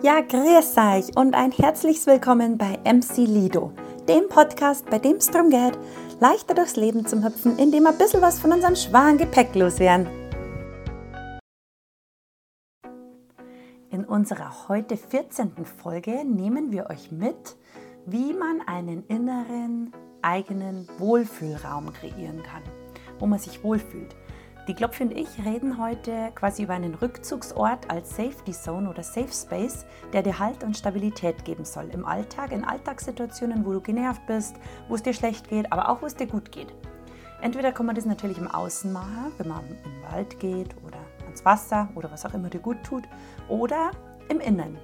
Ja, grüß euch und ein herzliches Willkommen bei MC Lido, dem Podcast, bei dem es darum geht, leichter durchs Leben zu hüpfen, indem wir ein bisschen was von unserem schweren Gepäck loswerden. In unserer heute 14. Folge nehmen wir euch mit, wie man einen inneren eigenen Wohlfühlraum kreieren kann, wo man sich wohlfühlt. Die Klopfe und ich reden heute quasi über einen Rückzugsort als Safety Zone oder Safe Space, der dir Halt und Stabilität geben soll im Alltag, in Alltagssituationen, wo du genervt bist, wo es dir schlecht geht, aber auch wo es dir gut geht. Entweder kann man das natürlich im Außen machen, wenn man den Wald geht oder ans Wasser oder was auch immer dir gut tut, oder im Innen,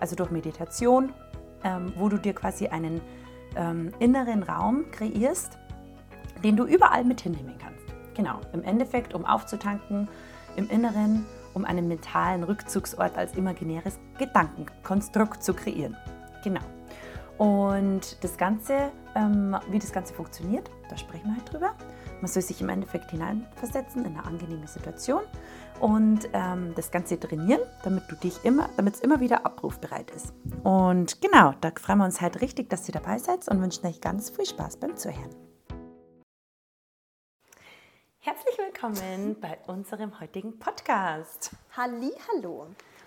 also durch Meditation, ähm, wo du dir quasi einen ähm, inneren Raum kreierst, den du überall mit hinnehmen kannst. Genau, im Endeffekt, um aufzutanken, im Inneren, um einen mentalen Rückzugsort als imaginäres Gedankenkonstrukt zu kreieren. Genau. Und das Ganze, ähm, wie das Ganze funktioniert, da sprechen wir halt drüber. Man soll sich im Endeffekt hineinversetzen in eine angenehme Situation und ähm, das Ganze trainieren, damit du dich immer, damit es immer wieder abrufbereit ist. Und genau, da freuen wir uns halt richtig, dass ihr dabei seid und wünschen euch ganz viel Spaß beim Zuhören. Herzlich willkommen bei unserem heutigen Podcast. Halli, hallo.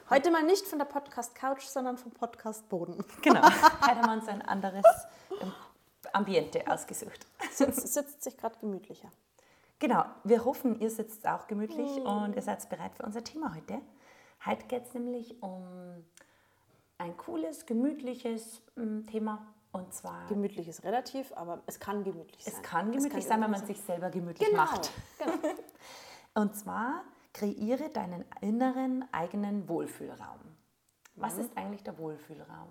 Heute mal nicht von der Podcast Couch, sondern vom Podcast Boden. Genau. Heute haben wir uns ein anderes ähm, Ambiente ausgesucht. Sitzt, sitzt sich gerade gemütlicher. Genau. Wir hoffen, ihr sitzt auch gemütlich mm. und ihr seid bereit für unser Thema heute. Heute geht es nämlich um ein cooles, gemütliches ähm, Thema und zwar. Gemütlich ist relativ, aber es kann gemütlich sein. Es kann gemütlich es kann sein, wenn man sich selber gemütlich genau, macht. Genau. Und zwar kreiere deinen inneren eigenen Wohlfühlraum. Was mhm. ist eigentlich der Wohlfühlraum?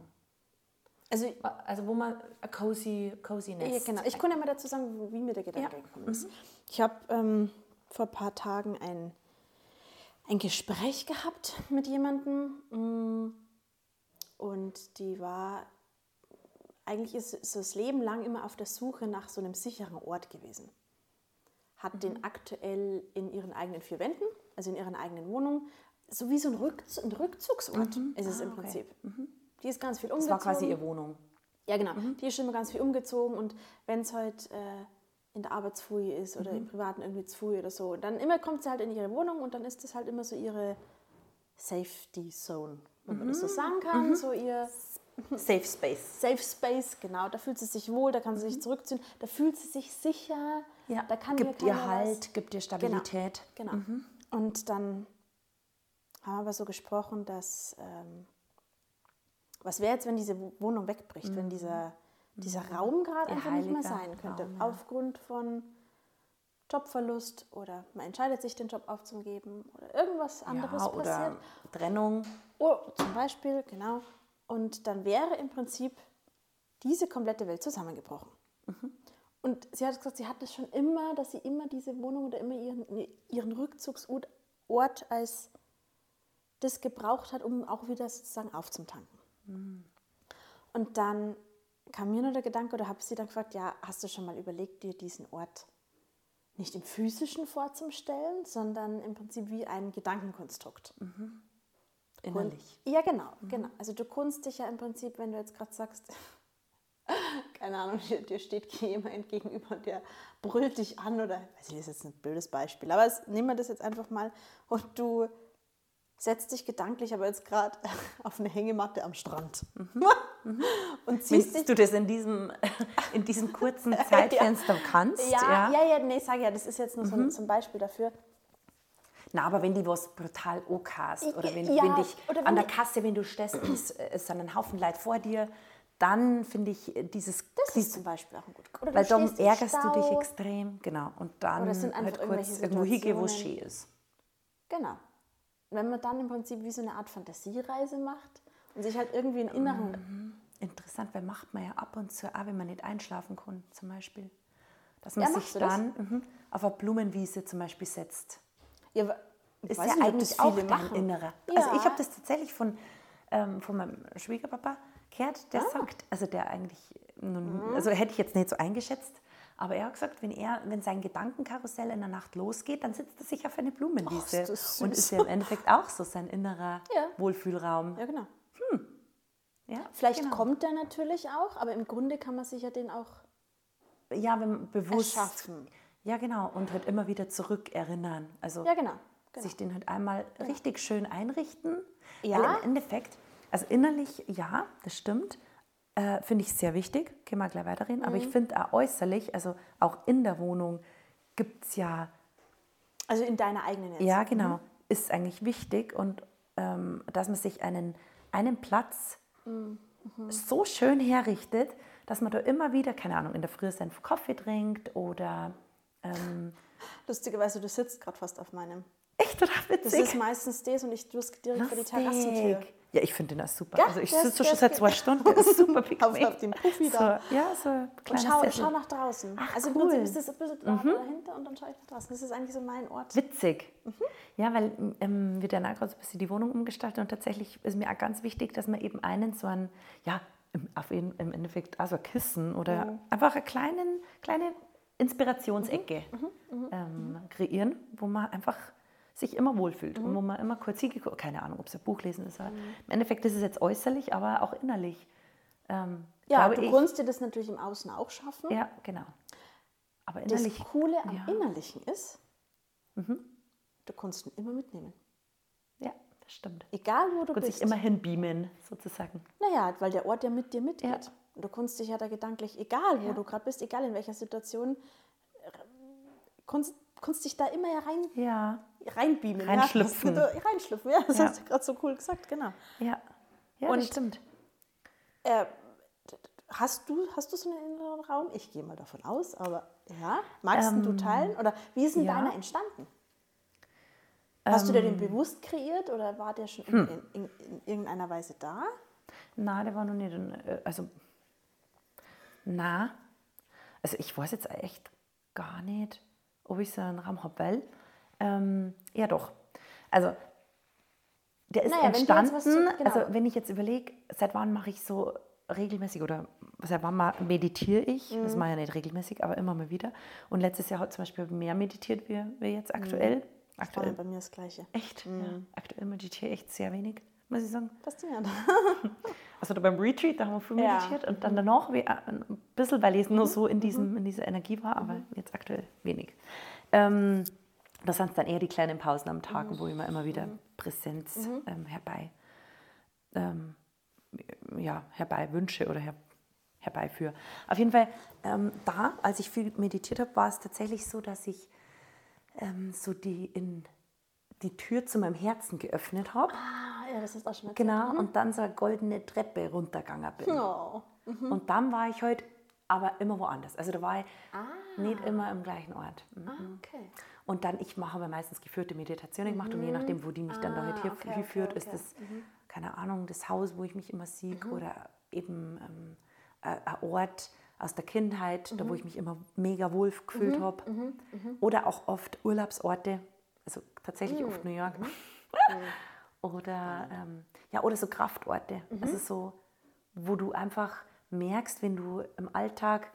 Also, also wo man a cozy, coziness. Ja, genau. Ich kann ja mal dazu sagen, wie mir der Gedanke ja. gekommen ist. Mhm. Ich habe ähm, vor ein paar Tagen ein, ein Gespräch gehabt mit jemandem mm, und die war eigentlich ist, ist das Leben lang immer auf der Suche nach so einem sicheren Ort gewesen. Hat mhm. den aktuell in ihren eigenen vier Wänden, also in ihren eigenen Wohnungen, so wie so ein, Rückz ein Rückzugsort mhm. ist es ah, im Prinzip. Okay. Mhm. Die ist ganz viel umgezogen. Das war quasi ihre Wohnung. Ja, genau. Mhm. Die ist immer ganz viel umgezogen und wenn es halt äh, in der Arbeitsfuge ist oder im mhm. Privaten irgendwie Pfui oder so, dann immer kommt sie halt in ihre Wohnung und dann ist das halt immer so ihre Safety Zone, wenn man das so mhm. sagen kann. So ihr Safe Space. Safe Space, genau. Da fühlt sie sich wohl, da kann sie sich mhm. zurückziehen, da fühlt sie sich sicher. Ja, da kann gibt ihr Halt, was. gibt ihr Stabilität. Genau. genau. Mhm. Und dann haben wir aber so gesprochen, dass ähm, was wäre jetzt, wenn diese Wohnung wegbricht, mhm. wenn dieser, dieser mhm. Raum gerade einfach nicht mehr sein könnte, Raum, ja. aufgrund von Jobverlust oder man entscheidet sich, den Job aufzugeben oder irgendwas anderes ja, oder passiert. Trennung. Oh, zum Beispiel, genau. Und dann wäre im Prinzip diese komplette Welt zusammengebrochen. Mhm. Und sie hat gesagt, sie hat es schon immer, dass sie immer diese Wohnung oder immer ihren, ihren Rückzugsort als das gebraucht hat, um auch wieder sozusagen aufzutanken. Mhm. Und dann kam mir nur der Gedanke, oder habe sie dann gefragt, ja, hast du schon mal überlegt, dir diesen Ort nicht im physischen vorzustellen, sondern im Prinzip wie ein Gedankenkonstrukt. Mhm. Innerlich. Und, ja, genau, mhm. genau. Also du kunst dich ja im Prinzip, wenn du jetzt gerade sagst, keine Ahnung, dir, dir, steht jemand gegenüber und der brüllt dich an oder, weiß ich, das ist jetzt ein blödes Beispiel, aber es, nehmen wir das jetzt einfach mal und du setzt dich gedanklich aber jetzt gerade auf eine Hängematte am Strand. Mhm. und ziehst dich, du das in diesem, in diesem kurzen Zeitfenster ja. kannst? Ja, ja, ja, ja nee, sag ja, das ist jetzt nur mhm. so, ein Beispiel dafür. Na, aber wenn die was brutal hast oder wenn, ja, wenn dich wenn an der Kasse, wenn du stehst, ist, ist dann ein Haufen Leid vor dir, dann finde ich dieses... Das ist zum Beispiel auch ein gut. Oder weil dann ärgerst du dich extrem, genau. Und dann halt kurz irgendwo hingehen, wo es schön ist. Genau. Wenn man dann im Prinzip wie so eine Art Fantasiereise macht und sich halt irgendwie einen inneren... Mhm. Interessant, weil macht man ja ab und zu auch, wenn man nicht einschlafen kann, zum Beispiel. Dass man ja, sich dann mhm, auf eine Blumenwiese zum Beispiel setzt ja, ist ja nicht, eigentlich auch dein machen. Innerer. Ja. Also ich habe das tatsächlich von, ähm, von meinem Schwiegerpapa gehört, der ah. sagt, also der eigentlich, nun, mhm. also hätte ich jetzt nicht so eingeschätzt, aber er hat gesagt, wenn, er, wenn sein Gedankenkarussell in der Nacht losgeht, dann sitzt er sich auf eine Blumenwiese. Oh, ist und ist ja im Endeffekt auch so sein innerer ja. Wohlfühlraum. Ja, genau. Hm. Ja, Vielleicht genau. kommt der natürlich auch, aber im Grunde kann man sich ja den auch Ja, wenn bewusst. erschaffen. Ja, genau. Und halt immer wieder zurückerinnern. Also Ja, genau. genau. sich den halt einmal richtig schön einrichten. Ja. Weil im Endeffekt, also innerlich, ja, das stimmt. Äh, finde ich sehr wichtig. Können wir gleich weiterreden. Aber Mhm. ich finde auch äußerlich, also auch in der Wohnung, gibt es ja Also in deiner eigenen jetzt. Ja, genau. Ist eigentlich wichtig und ähm, dass man sich einen, einen Platz so schön herrichtet, dass man da immer wieder, keine Ahnung, in der Früh seinen Kaffee trinkt oder ähm, Lustigerweise, du sitzt gerade fast auf meinem. echt oder Das witzig. ist meistens das und ich tue es direkt vor die Terrassentür. Lustig. Ja, ich finde den auch super. Ja, also ich sitze schon seit zwei Stunden, der ist super bequem. auf dem Puffi so, da. Ja, so Und schau, Sessel. schau nach draußen. Ach, also im cool. Prinzip ist das ein bisschen da dahinter und dann schaue ich nach draußen. Das ist eigentlich so mein Ort. Witzig. Ja, weil ähm, wir dann auch gerade so ein bisschen die Wohnung umgestaltet und tatsächlich ist mir auch ganz wichtig, dass man eben einen so einen, ja, im, auf im Endeffekt also Kissen oder einfach eine kleinen, kleine Inspirationsecke ähm, kreieren, wo man einfach sich immer wohlfühlt und wo man immer kurz hingeguckt, keine Ahnung, ob es ein Buch lesen ist, aber im Endeffekt ist es jetzt äußerlich, aber auch innerlich. Ähm, Ja, du ich, kannst dir das natürlich im Außen auch schaffen. Ja, genau. Aber Das innerlich, Coole am ja. Mhm. Innerlichen ist, du kannst ihn immer mitnehmen. ja, das stimmt. Egal wo du Und bist. sich immer hinbeamen, sozusagen. Naja, weil der Ort ja mit dir mitgeht. Ja. Und du kannst dich ja da gedanklich, egal wo Ja. du gerade bist, egal in welcher Situation, kannst, kannst dich da immer ja rein, Ja, reinbeamen. Reinschlüpfen. Ja, das- reinschlüpfen, ja. Das Ja. hast du gerade so cool gesagt, genau. ja. Ja, Und- das stimmt. Äh, hast, du, hast du so einen inneren Raum? Ich gehe mal davon aus, aber ja. Magst du teilen? Oder wie ist denn Ähm, ja. deiner entstanden? Hast du dir Ähm. den bewusst kreiert oder war der schon Hm. in, in, in irgendeiner Weise da? Na, der war noch nicht, in, äh, also, na, also ich weiß jetzt echt gar nicht, ob ich so einen Raum habe, weil, ähm, ja doch, also, der ist Naja, wenn entstanden, was zu- genau. also wenn ich jetzt überlege, seit wann mache ich so regelmäßig oder seit wann ma- meditiere ich, das Mhm. mache ich ja nicht regelmäßig, aber immer mal wieder und letztes Jahr hat zum Beispiel mehr meditiert wie, wie jetzt aktuell. Spannend, Aktuell, bei mir das Gleiche. echt, Mhm. ja, aktuell meditiere ich echt sehr wenig, muss ich sagen. Faszinierend. Also da beim Retreat, da haben wir viel Ja. meditiert und dann danach wie, äh, ein bisschen, weil ich nur so in, diesem, in dieser Energie war, aber jetzt aktuell wenig. Ähm, das sind dann eher die kleinen Pausen am Tag, wo ich mir immer wieder Präsenz ähm, herbei, ähm, ja, herbei wünsche oder her, herbeiführe. Auf jeden Fall, ähm, da, als ich viel meditiert habe, war es tatsächlich so, dass ich ähm, so die, in, die Tür zu meinem Herzen geöffnet habe. Ah, ja, das ist auch schon erzählt. Genau, und dann so eine goldene Treppe runtergegangen bin. Oh. Und dann war ich heute aber immer woanders. Also da war ich Ah. nicht immer im gleichen Ort. Mhm. Ah, okay. Und dann, ich mache aber meistens geführte Meditationen gemacht und je nachdem, wo die mich dann da Ah, halt hier, okay, hinführt, okay, ist okay. das, keine Ahnung, das Haus, wo ich mich immer sehe oder eben ähm, ein ein Ort aus der Kindheit, da wo ich mich immer mega wohl gefühlt habe. Oder auch oft Urlaubsorte, also tatsächlich oft New York. oder, ähm, ja, oder so Kraftorte. Also so, wo du einfach merkst, wenn du im Alltag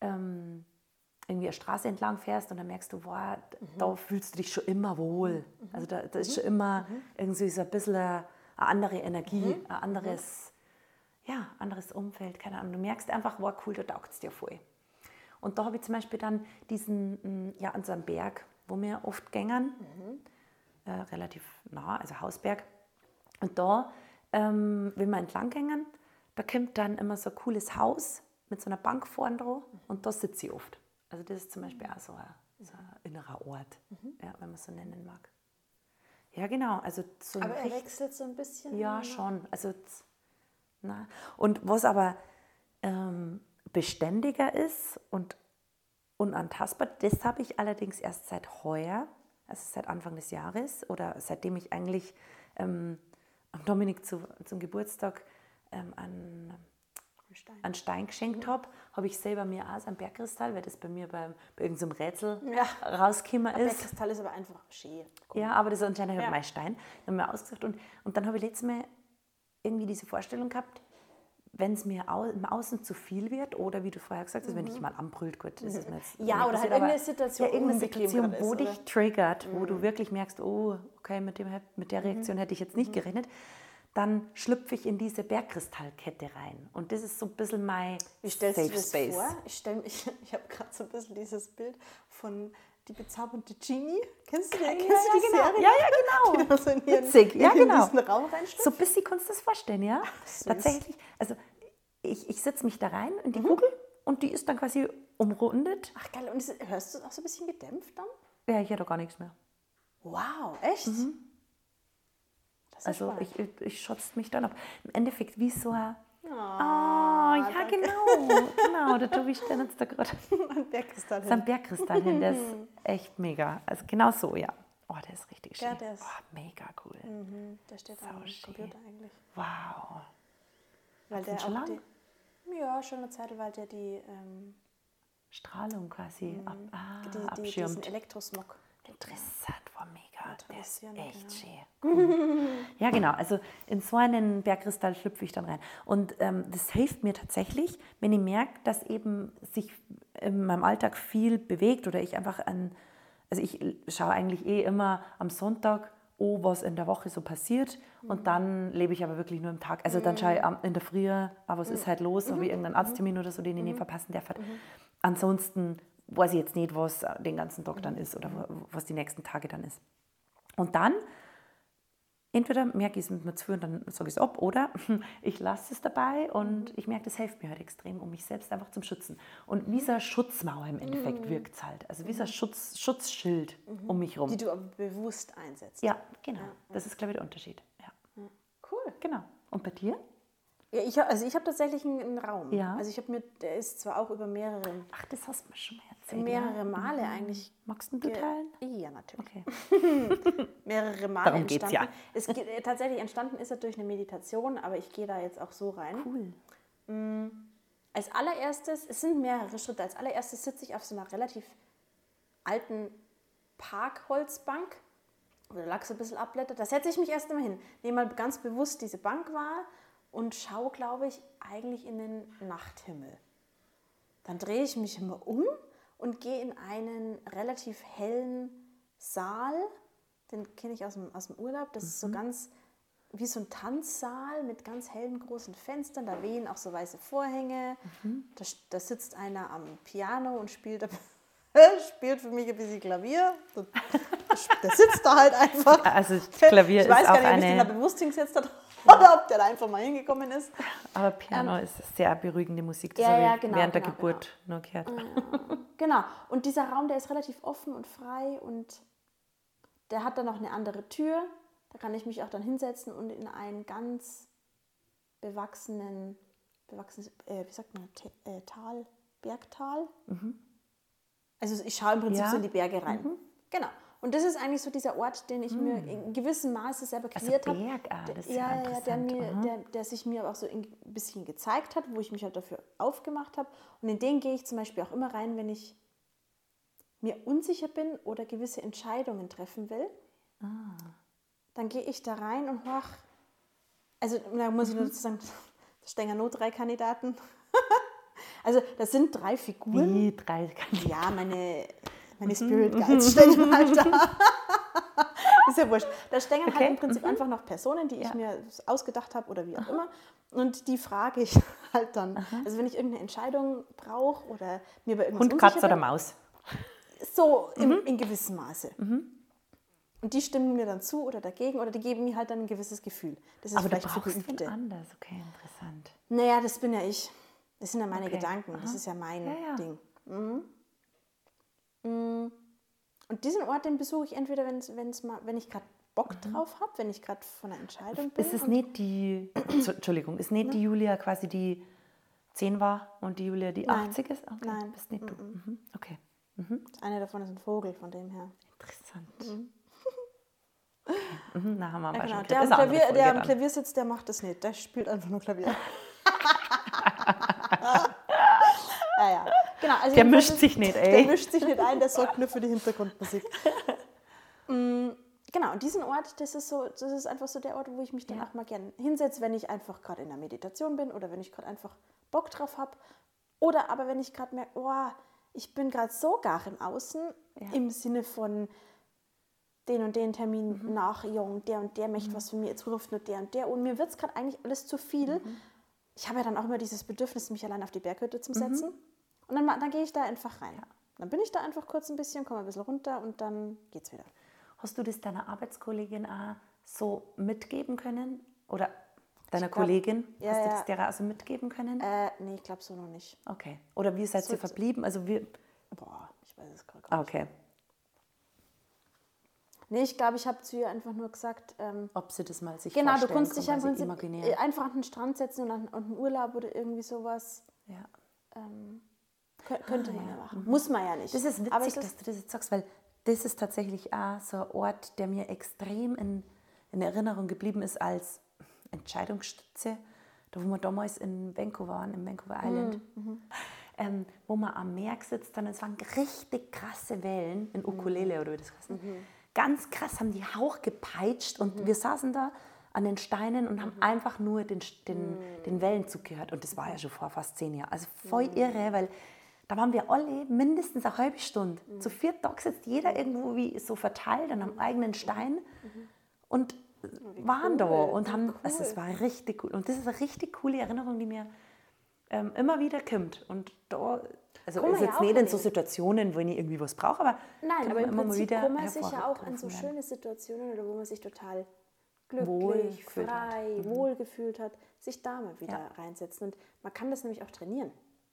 ähm, irgendwie eine Straße entlang fährst und dann merkst du, wow, da fühlst du dich schon immer wohl. Also da, da ist schon immer irgendwie so ein bisschen eine, eine andere Energie, ein anderes, ja, anderes Umfeld, keine Ahnung. Du merkst einfach, wow, cool, da taugt es dir voll. Und da habe ich zum Beispiel dann diesen, mm, ja, an so einem Berg, wo wir oft gängern, äh, relativ nah, also Hausberg. Und da, ähm, wenn wir entlang gängen, da kommt dann immer so ein cooles Haus mit so einer Bank vorne dran und da sitze ich oft. Also das ist zum Beispiel auch so ein, so ein innerer Ort, ja, wenn man es so nennen mag. Ja, genau. Also so Aber er wechselt so ein bisschen. ja, schon. Also, na. Und was aber ähm, beständiger ist und unantastbar, das habe ich allerdings erst seit heuer, also seit Anfang des Jahres oder seitdem ich eigentlich ähm, am Dominik zu, zum Geburtstag ähm, an Ein Stein. einen Stein geschenkt habe, habe ich selber mir auch so einen Bergkristall, weil das bei mir beim, bei irgendeinem Rätsel Ja. rausgekommen Der ist. Kristall ist aber einfach schön. Ja, aber das ist anscheinend halt Ja. mein Stein. Dann haben wir ausgesucht und, und dann habe ich letztes Mal irgendwie diese Vorstellung gehabt, wenn es mir au im Außen zu viel wird oder wie du vorher gesagt hast, wenn dich jemand anbrüllt, gut, das ist mir jetzt Mhm. Ja, oder halt irgendeine Situation ja, irgendeine Situation, wo ist, dich oder? Mhm. triggert, wo du wirklich merkst, oh, okay, mit, dem, mit der Reaktion hätte ich jetzt Mhm. nicht gerechnet, dann schlüpfe ich in diese Bergkristallkette rein. Und das ist so ein bisschen mein Wie stellst Safe du das Space. vor? Ich, stell, ich habe gerade so ein bisschen dieses Bild von die bezaubernde Genie. Kennst du die, Ja, kennst ja, du die genau. Serie? Ja, ja, genau. Die da so in ihren, Witzig, ja, in genau. diesen Raum. So ein bisschen kannst du das vorstellen, ja? süß. Tatsächlich. Also ich, ich setze mich da rein in Mhm. die Kugel und die ist dann quasi umrundet. Ach geil, und ist, hörst du es auch so ein bisschen gedämpft dann? Ja, ich hätte gar nichts mehr. Wow, echt? Das ja Also spannend. ich, ich, ich schotze mich dann ab. Im Endeffekt wie so ein... Oh, Oh, ja, danke. genau. Genau, der Tobi stellt uns da gerade Ein Bergkristall so hin. Bergkristall hin. Der ist echt mega. Also genau so, ja. Oh, der ist richtig schön. Ja, der ist- oh, mega cool. Mhm, der steht am Sauschön. Computer eigentlich. Wow. Weil Hast du der schon lang? die, Ja, schon eine Zeit, weil der die, ähm, Strahlung quasi ab, ah, Mhm. die, die, diesen abschirmt. Elektrosmog. Interessant, wow, mega. Der ist echt genau. schön. Ja, genau. Also in so einen Bergkristall schlüpfe ich dann rein. Und ähm, das hilft mir tatsächlich, wenn ich merke, dass eben sich in meinem Alltag viel bewegt oder ich einfach an, also ich schaue eigentlich eh immer am Sonntag, oh, was in der Woche so passiert. Und dann lebe ich aber wirklich nur im Tag. Also dann schaue ich am- in der Früh, ah, was ist halt los, habe ich irgendeinen Arzttermin oder so, den ich nicht verpassen darf. Ansonsten weiß ich jetzt nicht, was den ganzen Tag dann ist oder was die nächsten Tage dann ist. Und dann, entweder merke ich es mit mir zu und dann sage ich es ab, oder ich lasse es dabei und ich merke, das hilft mir halt extrem, um mich selbst einfach zu schützen. Und wie so eine Schutzmauer im Endeffekt wirkt es halt. Also wie so ein Schutz, Schutzschild um mich rum. Die du aber bewusst einsetzt. Ja, genau. Das ist, glaube ich, der Unterschied. Ja, Cool. genau. Und bei dir? Ja, ich also ich habe tatsächlich einen, einen Raum. Ja. Also ich habe mir, der ist zwar auch über mehrere, Ach, das hast du mir schon mal erzählt. mehrere. Male eigentlich. Magst du teilen? Ja, natürlich. Okay. Mehrere Male Darum geht's entstanden. ja. Es geht, äh, tatsächlich entstanden ist er durch eine Meditation, aber ich gehe da jetzt auch so rein. Cool. Als allererstes, es sind mehrere Schritte. Als allererstes sitze ich auf so einer relativ alten Parkholzbank, wo der Lachs ein bisschen abblättert. Da setze ich mich erst einmal hin, nehme mal ganz bewusst diese Bank wahr und schaue, glaube ich, eigentlich in den Nachthimmel. Dann drehe ich mich immer um und gehe in einen relativ hellen Saal. Den kenne ich aus dem, aus dem Urlaub. Das ist so ganz wie so ein Tanzsaal mit ganz hellen großen Fenstern. Da wehen auch so weiße Vorhänge. Da, da sitzt einer am Piano und spielt, spielt für mich ein bisschen Klavier. Der sitzt da halt einfach. Also Klavier ich weiß ist gar auch nicht, ob ich den da eine, bewusst hingesetzt habe oder ob der da einfach mal hingekommen ist. aber Piano ist sehr beruhigende Musik. Das Ähm, Ja, habe ich ja, genau, während der genau, Geburt nur gehört. Genau. Und dieser Raum, der ist relativ offen und frei und der hat dann noch eine andere Tür. Da kann ich mich auch dann hinsetzen und in einen ganz bewachsenen, bewachsenes, äh, wie sagt man, T äh, Tal, Bergtal. Also ich schaue im Prinzip Ja. so in die Berge rein. Genau. Und das ist eigentlich so dieser Ort, den ich mir in gewissem Maße selber kreiert habe. Berg, ah, Der- das ist ja ja, ja, der, mir, der, der sich mir auch so ein bisschen gezeigt hat, wo ich mich halt dafür aufgemacht habe. Und in den gehe ich zum Beispiel auch immer rein, wenn ich mir unsicher bin oder gewisse Entscheidungen treffen will. Ah. Dann gehe ich da rein und horch. Also da muss ich Mhm. nur dazu sagen, da stehen ja nur drei Kandidaten. also das sind drei Figuren. Wie drei Kandidaten. Ja, meine, meine Mhm. Spirit Guides stehen halt da. Ist ja wurscht. Da stehen halt Okay, im Prinzip einfach noch Personen, die ich Ja. mir ausgedacht habe oder wie auch immer. Und die frage ich halt dann. Also wenn ich irgendeine Entscheidung brauche oder mir bei irgendwas Hund, unsicher Katz oder Maus? so Mhm. in, in gewissem Maße. Und die stimmen mir dann zu oder dagegen oder die geben mir halt dann ein gewisses Gefühl. Das ist Aber du vielleicht für brauchst Geübte. wen anders. Okay, interessant. Naja, das bin ja ich. Das sind ja meine Okay. Gedanken. Das Aha. ist ja mein Ja, ja. Ding. Mhm. Mm. Und diesen Ort, den besuche ich entweder, wenn's, wenn's mal, wenn ich gerade Bock drauf habe, wenn ich gerade von einer Entscheidung bin. Mhm. Ist es nicht die, Entschuldigung, ist nicht die Julia quasi die 10 war und die Julia die Nein. 80 ist? Okay, Nein. bist nicht du. Mhm. Okay, Eine davon ist ein Vogel, von dem her. interessant. Okay. Mhm. Na, haben wir Ja, genau. Der, am Klavier, der am. Klavier sitzt, der macht das nicht. Der spielt einfach nur Klavier. Genau, also Der mischt ist- sich nicht, Der ey. mischt sich nicht ein, der sorgt nur für die Hintergrundmusik. Mm, genau, und diesen Ort, das ist, so, das ist einfach so der Ort, wo ich mich dann Ja. auch mal gerne hinsetze, wenn ich einfach gerade in der Meditation bin oder wenn ich gerade einfach Bock drauf habe. Oder aber wenn ich gerade merke, oh, ich bin gerade so gar im Außen, Ja. im Sinne von, den und den Termin nachjagen, der und der möchte was von mir, jetzt ruft nur der und der und mir wird es gerade eigentlich alles zu viel. Ich habe ja dann auch immer dieses Bedürfnis, mich allein auf die Berghütte zu setzen und dann, dann gehe ich da einfach rein. Dann bin ich da einfach kurz ein bisschen, komme ein bisschen runter und dann geht's wieder. Hast du das deiner Arbeitskollegin auch so mitgeben können? Oder deiner glaub, Kollegin? ja, Hast du ja. das der also mitgeben können? Äh, nee, ich glaube so noch nicht. Okay. Oder wie seid ihr So- verblieben? Also wir. Boah, ich weiß es gerade gar Ah, nicht. okay. Nee, ich glaube, ich habe zu ihr einfach nur gesagt, ähm, Ob sie das mal sich genau, du vorstellen kannst dich ja im kann, quasi Prinzip imaginär. äh, einfach an den Strand setzen und, an, und einen Urlaub oder irgendwie sowas. Ja. Ähm, kö- könnte man ja machen. Muss man ja nicht. Das ist witzig, Aber es dass du das jetzt sagst, weil das ist tatsächlich auch so ein Ort, der mir extrem in, in Erinnerung geblieben ist als Entscheidungsstütze. Da, wo wir damals in Vancouver waren, im Vancouver Island, ähm, wo man am Meer sitzt und es waren richtig krasse Wellen in Ukulele oder wie das heißt. Ganz krass haben die Hauch gepeitscht und wir saßen da an den Steinen und haben einfach nur den, den, den Wellen zugehört. Und das war ja schon vor fast zehn Jahren. Also voll irre, weil da waren wir alle mindestens eine halbe Stunde. Zu viert da sitzt jeder irgendwo wie so verteilt an einem eigenen Stein und waren da cool, und wie haben, also cool. es war richtig cool. Und das ist eine richtig coole Erinnerung, die mir ähm, immer wieder kommt. Und da, also ist ja jetzt auch nicht in so. Situationen, wo ich irgendwie was brauche, aber nein, aber im immer mal Prinzip wieder kann man sich ja auch in so werden. schöne Situationen oder wo man sich total glücklich, gefühlt hat. frei, wohl gefühlt hat, sich da mal wieder reinsetzen. Und man kann das nämlich auch trainieren.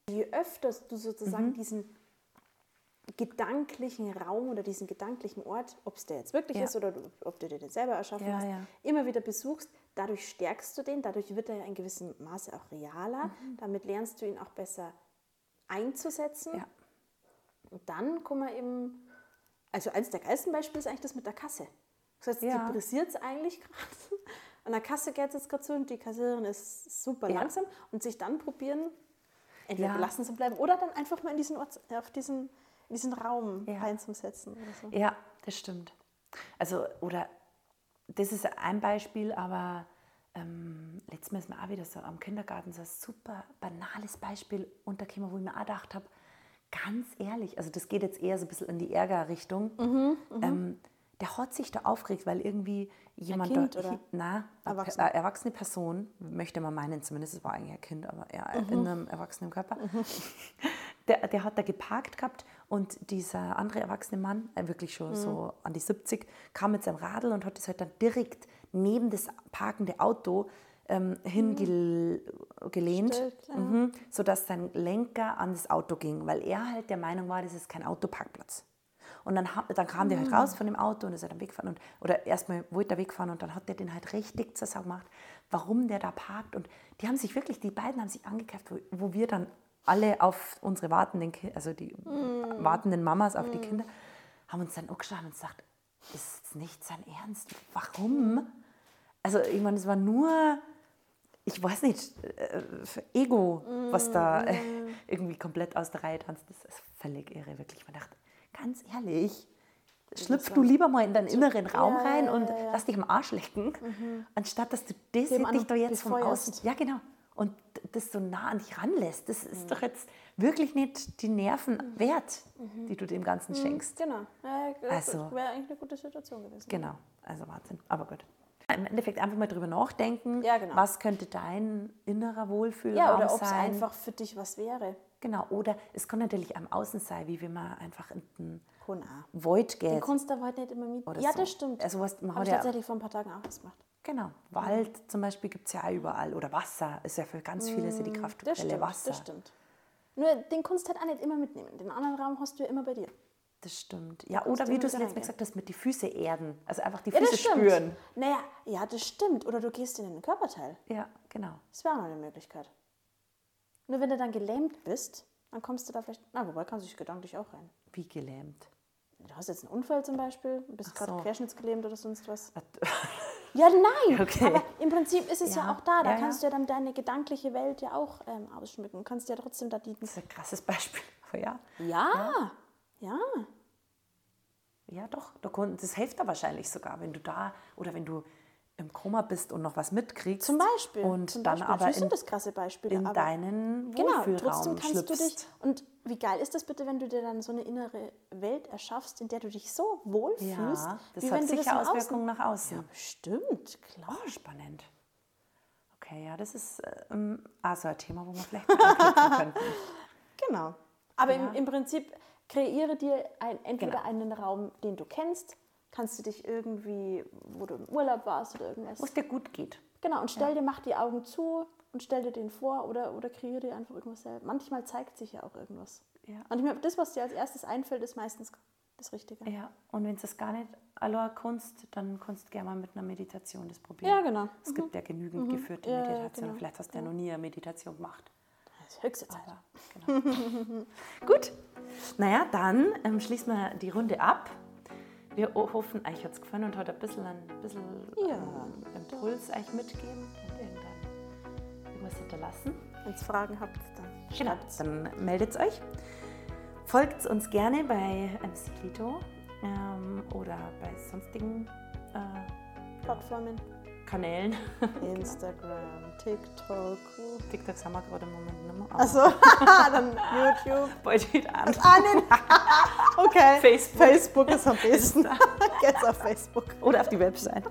Je öfter du sozusagen Mhm. diesen gedanklichen Raum oder diesen gedanklichen Ort, ob es der jetzt wirklich Ja. ist oder ob du dir den selber erschaffen Ja, hast, ja. immer wieder besuchst, dadurch stärkst du den, dadurch wird er ja in gewissem Maße auch realer, Mhm. damit lernst du ihn auch besser einzusetzen. Und dann kommen wir eben, also eins der geilsten Beispiele ist eigentlich das mit der Kasse. Das heißt, Ja. die pressiert es eigentlich gerade. An der Kasse geht es jetzt gerade so und die Kassiererin ist super langsam und sich dann probieren, entweder Ja. gelassen zu bleiben oder dann einfach mal in diesen, Ort, auf diesen, in diesen Raum Ja. reinzusetzen. So. Ja, das stimmt. Also, oder das ist ein Beispiel, aber ähm, letztes Mal ist mir auch wieder so am Kindergarten so ein super banales Beispiel untergekommen, wo ich mir auch gedacht habe, ganz ehrlich, also das geht jetzt eher so ein bisschen in die Ärgerrichtung. Mhm, ähm, der hat sich da aufgeregt, weil irgendwie jemand Kind da, oder? na, eine Erwachsene? Erwachsene. erwachsene Person, möchte man meinen, zumindest es war eigentlich ein Kind, aber ja, Mhm. in einem erwachsenen Körper, der, der hat da geparkt gehabt und dieser andere erwachsene Mann, äh, wirklich schon Mhm. so an die 70, kam mit seinem Radl und hat das halt dann direkt neben das parkende Auto ähm, hingelehnt, ja. mhm, sodass sein Lenker an das Auto ging, weil er halt der Meinung war, das ist kein Autoparkplatz. Und dann, dann kam der halt raus von dem Auto und ist halt am Wegfahren. Und, oder erstmal wollte er wegfahren und dann hat der den halt richtig zur Sau gemacht, warum der da parkt. Und die haben sich wirklich, die beiden haben sich angekauft, wo, wo wir dann alle auf unsere wartenden, also die wartenden Mamas auf die Kinder, haben uns dann angeschaut und gesagt, ist nicht sein Ernst? Warum? Also ich meine, es war nur, ich weiß nicht, äh, Ego, was da äh, irgendwie komplett aus der Reihe tanzt. Das ist völlig irre, wirklich. Man dachte, ganz ehrlich, schlüpf du lieber mal in deinen inneren Raum Ja, rein und ja, ja. lass dich am Arsch lecken, anstatt dass du das dich da jetzt von außen, ja genau, und das so nah an dich ranlässt. Das Mhm. ist doch jetzt wirklich nicht die Nerven wert, die du dem Ganzen schenkst. Genau. Also- wäre eigentlich eine gute Situation gewesen. Genau, also Wahnsinn. Aber gut. Im Endeffekt einfach mal drüber nachdenken, genau. was könnte dein innerer Wohlfühlraum Ja, oder ob es sein. einfach für dich was wäre. Genau, oder es kann natürlich am Außen sein, wie wenn man einfach in den. Void Den geht. kannst du aber halt nicht immer mit. Ja, so. das stimmt. Also was, man hat ich ja, tatsächlich vor ein paar Tagen auch was gemacht. genau, Wald zum Beispiel gibt es ja auch überall. Oder Wasser ist ja für ganz viele so die Das Kraftquelle stimmt, Wasser. das stimmt. Nur den kannst du halt auch nicht immer mitnehmen. Den anderen Raum hast du ja immer bei dir. Das stimmt. Ja, oder du wie du es wieder letztes Mal reingehen. gesagt hast, mit die Füße erden. Also einfach die das Füße spüren. Naja, ja, das stimmt. Oder du gehst in den Körperteil. Ja, genau. Das wäre auch noch eine Möglichkeit. Nur wenn du dann gelähmt bist, dann kommst du da vielleicht. Na, wobei kannst du dich gedanklich auch rein. Wie gelähmt. Du hast jetzt einen Unfall zum Beispiel, bist gerade so. querschnittsgelähmt oder sonst was. Ja, nein. Okay. Aber im Prinzip ist es ja, Ja, auch da. Da ja, kannst ja. du ja dann deine gedankliche Welt ja auch ähm, ausschmücken. Du kannst ja trotzdem da die. Das ist ein krasses Beispiel. Aber ja. Ja, ja. Ja, doch. Da Das hilft da wahrscheinlich sogar, wenn du da oder wenn du im Koma bist und noch was mitkriegst. Zum Beispiel. Und zum dann Beispiel. aber in, sind das krasse Beispiele. in aber deinen Genau, Wohlfühlraum trotzdem kannst du dich. schlüpfst. Und wie geil ist das bitte, wenn du dir dann so eine innere Welt erschaffst, in der du dich so wohlfühlst? Ja, das wie hat wenn du das sicher Auswirkungen nach außen. Außen. Bestimmt, klar. Oh, spannend. Okay, ja, das ist ähm, also ein Thema, wo wir vielleicht könnten. Genau. Aber Ja. im, im Prinzip kreiere dir ein, entweder Genau. einen Raum, den du kennst, kannst du dich irgendwie, wo du im Urlaub warst oder irgendwas. Wo es dir gut geht. Genau, und stell dir, mach die Augen zu und stell dir den vor oder, oder kreiere dir einfach irgendwas selber. Manchmal zeigt sich ja auch irgendwas. Ja. Manchmal, das, was dir als erstes einfällt, ist meistens das Richtige. Ja, und wenn es das gar nicht allein kannst, dann kannst du gerne mal mit einer Meditation das probieren. Ja, genau. Es gibt ja genügend geführte Ja, ja, Meditationen. genau. Vielleicht hast du ja noch nie eine Meditation gemacht. Das ist höchste Zeit. Aber, genau. Gut, naja, dann ähm, schließen wir die Runde ab. Wir ho- hoffen, euch hat es gefallen und hat ein bisschen, ein bisschen Ja, ähm, Impuls euch mitgeben und irgendwann irgendwas hinterlassen. Wenn ihr Fragen habt, dann Genau, dann meldet euch. Folgt uns gerne bei MC Lito ähm, oder bei sonstigen äh, Plattformen. Kanälen. Instagram, TikTok. TikToks haben wir gerade im Moment nicht mehr. Achso, dann YouTube. Bald wieder an. Ah, nee. Okay. Facebook. Facebook ist am besten. Geht's auf Facebook. Oder auf die Website.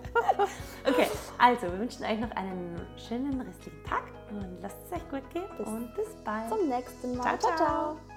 Okay, also wir wünschen euch noch einen schönen restlichen Tag und lasst es euch gut gehen Bis und bis bald. Zum nächsten Mal. Ciao, ciao.